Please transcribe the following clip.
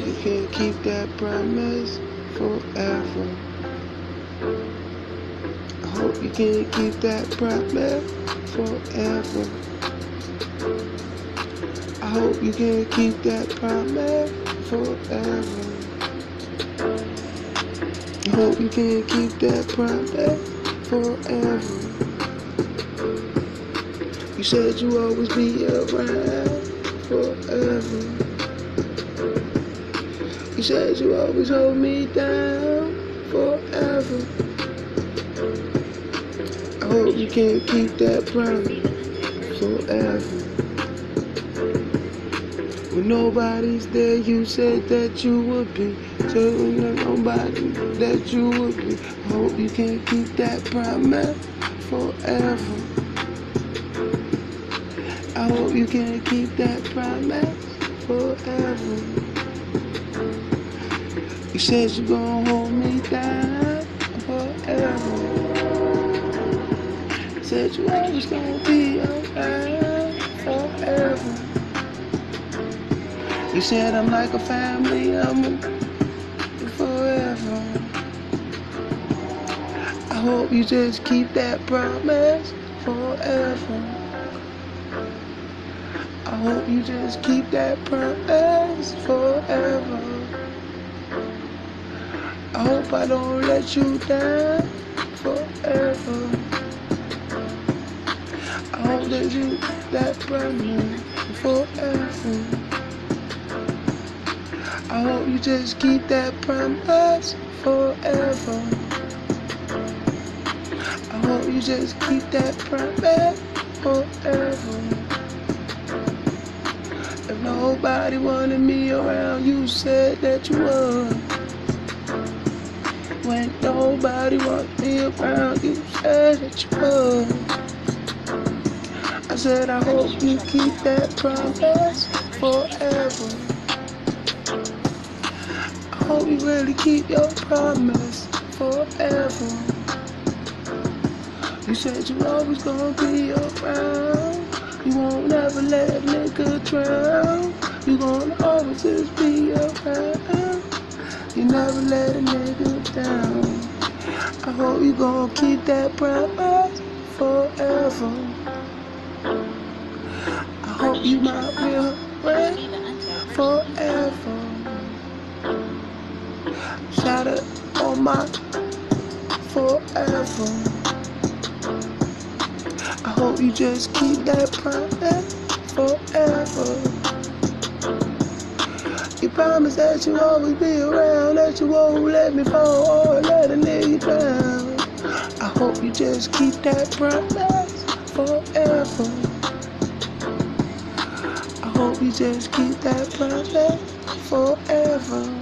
you can keep that promise forever. I hope you can keep that promise forever. I hope you can keep that promise forever. I hope you can keep that promise forever. You said you always be around forever. You said you always hold me down forever. I hope you can't keep that promise forever. When nobody's there, you said that you would be. Telling nobody that you would be. I hope you can't keep that promise forever. I hope you can't keep that promise said you're gonna hold me down forever. Said you always gonna be around forever. You said I'm like a family, I'm forever. I hope you just keep that promise forever. I hope you just keep that promise forever. I hope I don't let you down forever. I hope that you that promise forever. I hope you just keep that promise forever. I hope you just keep that promise forever. If nobody wanted me around, you said that you would. When nobody wanted me around, you said that you would. I said I hope you keep that promise forever. I hope you really keep your promise forever. You said you always gonna be around. You won't ever let a nigga drown. You gonna always just be never let a nigga down. I hope you gonna keep that promise forever. I hope you my real friend forever. Shout out on my forever. I hope you just keep that promise promise that you'll always be around, that you won't let me fall or let a nigga drown. I hope you just keep that promise forever. I hope you just keep that promise forever.